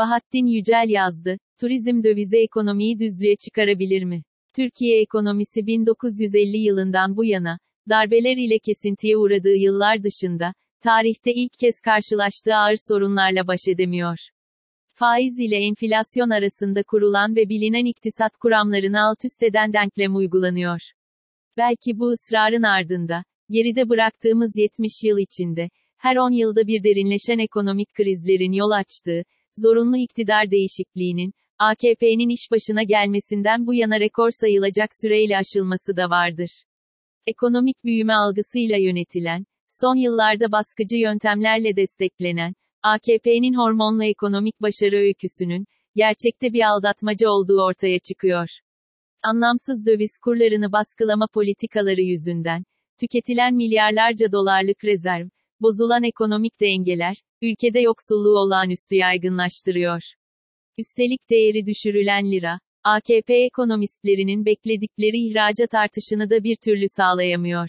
Bahattin Yücel yazdı. Turizm dövize ekonomiyi düzlüğe çıkarabilir mi? Türkiye ekonomisi 1950 yılından bu yana, darbeler ile kesintiye uğradığı yıllar dışında, tarihte ilk kez karşılaştığı ağır sorunlarla baş edemiyor. Faiz ile enflasyon arasında kurulan ve bilinen iktisat kuramlarını alt üst eden denklem uygulanıyor. Belki bu ısrarın ardında, geride bıraktığımız 70 yıl içinde, her 10 yılda bir derinleşen ekonomik krizlerin yol açtığı, zorunlu iktidar değişikliğinin, AKP'nin iş başına gelmesinden bu yana rekor sayılacak süreyle aşılması da vardır. Ekonomik büyüme algısıyla yönetilen, son yıllarda baskıcı yöntemlerle desteklenen, AKP'nin hormonlu ekonomik başarı öyküsünün, gerçekte bir aldatmaca olduğu ortaya çıkıyor. Anlamsız döviz kurlarını baskılama politikaları yüzünden, tüketilen milyarlarca dolarlık rezerv, bozulan ekonomik dengeler, ülkede yoksulluğu olağanüstü yaygınlaştırıyor. Üstelik değeri düşürülen lira, AKP ekonomistlerinin bekledikleri ihracat artışını da bir türlü sağlayamıyor.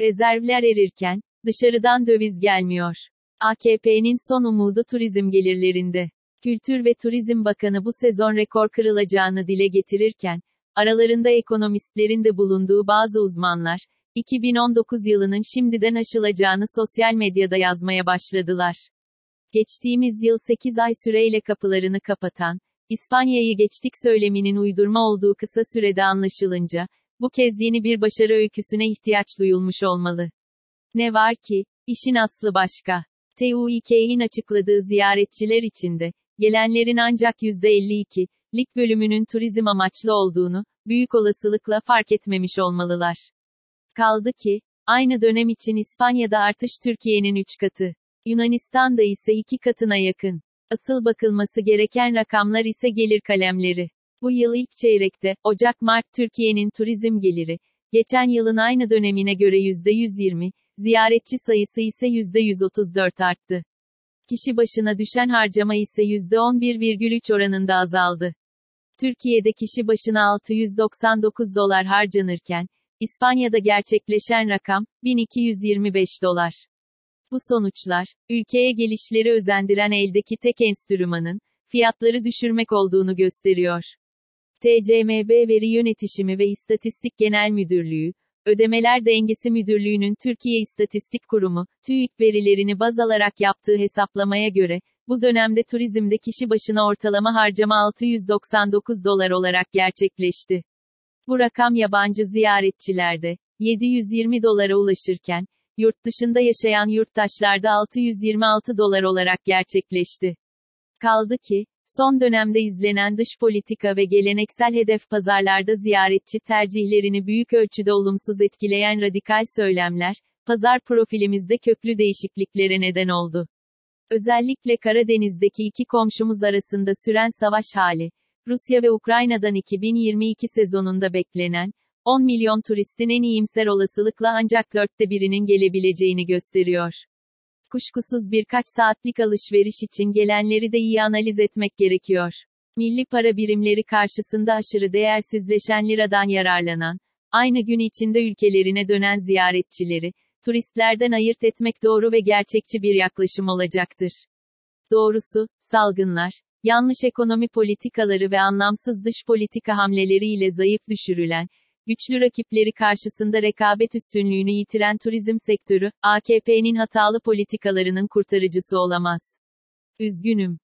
Rezervler erirken, dışarıdan döviz gelmiyor. AKP'nin son umudu turizm gelirlerinde. Kültür ve Turizm Bakanı bu sezon rekor kırılacağını dile getirirken, aralarında ekonomistlerin de bulunduğu bazı uzmanlar, 2019 yılının şimdiden aşılacağını sosyal medyada yazmaya başladılar. Geçtiğimiz yıl 8 ay süreyle kapılarını kapatan, İspanya'yı geçtik söyleminin uydurma olduğu kısa sürede anlaşılınca, bu kez yeni bir başarı öyküsüne ihtiyaç duyulmuş olmalı. Ne var ki, işin aslı başka. TÜİK'in açıkladığı ziyaretçiler içinde, gelenlerin ancak %52'lik bölümünün turizm amaçlı olduğunu, büyük olasılıkla fark etmemiş olmalılar. Kaldı ki, aynı dönem için İspanya'da artış Türkiye'nin 3 katı. Yunanistan'da ise 2 katına yakın. Asıl bakılması gereken rakamlar ise gelir kalemleri. Bu yıl ilk çeyrekte, Ocak-Mart Türkiye'nin turizm geliri, geçen yılın aynı dönemine göre %120, ziyaretçi sayısı ise %134 arttı. Kişi başına düşen harcama ise %11,3 oranında azaldı. Türkiye'de kişi başına 699 dolar harcanırken, İspanya'da gerçekleşen rakam, 1225 dolar. Bu sonuçlar, ülkeye gelişleri özendiren eldeki tek enstrümanın, fiyatları düşürmek olduğunu gösteriyor. TCMB Veri Yönetişimi ve İstatistik Genel Müdürlüğü, Ödemeler Dengesi Müdürlüğü'nün Türkiye İstatistik Kurumu, TÜİK verilerini baz alarak yaptığı hesaplamaya göre, bu dönemde turizmde kişi başına ortalama harcama 699 dolar olarak gerçekleşti. Bu rakam yabancı ziyaretçilerde 720 dolara ulaşırken, yurt dışında yaşayan yurttaşlarda 626 dolar olarak gerçekleşti. Kaldı ki, son dönemde izlenen dış politika ve geleneksel hedef pazarlarda ziyaretçi tercihlerini büyük ölçüde olumsuz etkileyen radikal söylemler, pazar profilimizde köklü değişikliklere neden oldu. Özellikle Karadeniz'deki iki komşumuz arasında süren savaş hali, Rusya ve Ukrayna'dan 2022 sezonunda beklenen, 10 milyon turistin en iyimser olasılıkla ancak dörtte birinin gelebileceğini gösteriyor. Kuşkusuz birkaç saatlik alışveriş için gelenleri de iyi analiz etmek gerekiyor. Milli para birimleri karşısında aşırı değersizleşen liradan yararlanan, aynı gün içinde ülkelerine dönen ziyaretçileri, turistlerden ayırt etmek doğru ve gerçekçi bir yaklaşım olacaktır. Doğrusu, salgınlar, yanlış ekonomi politikaları ve anlamsız dış politika hamleleriyle zayıf düşürülen, güçlü rakipleri karşısında rekabet üstünlüğünü yitiren turizm sektörü, AKP'nin hatalı politikalarının kurtarıcısı olamaz. Üzgünüm.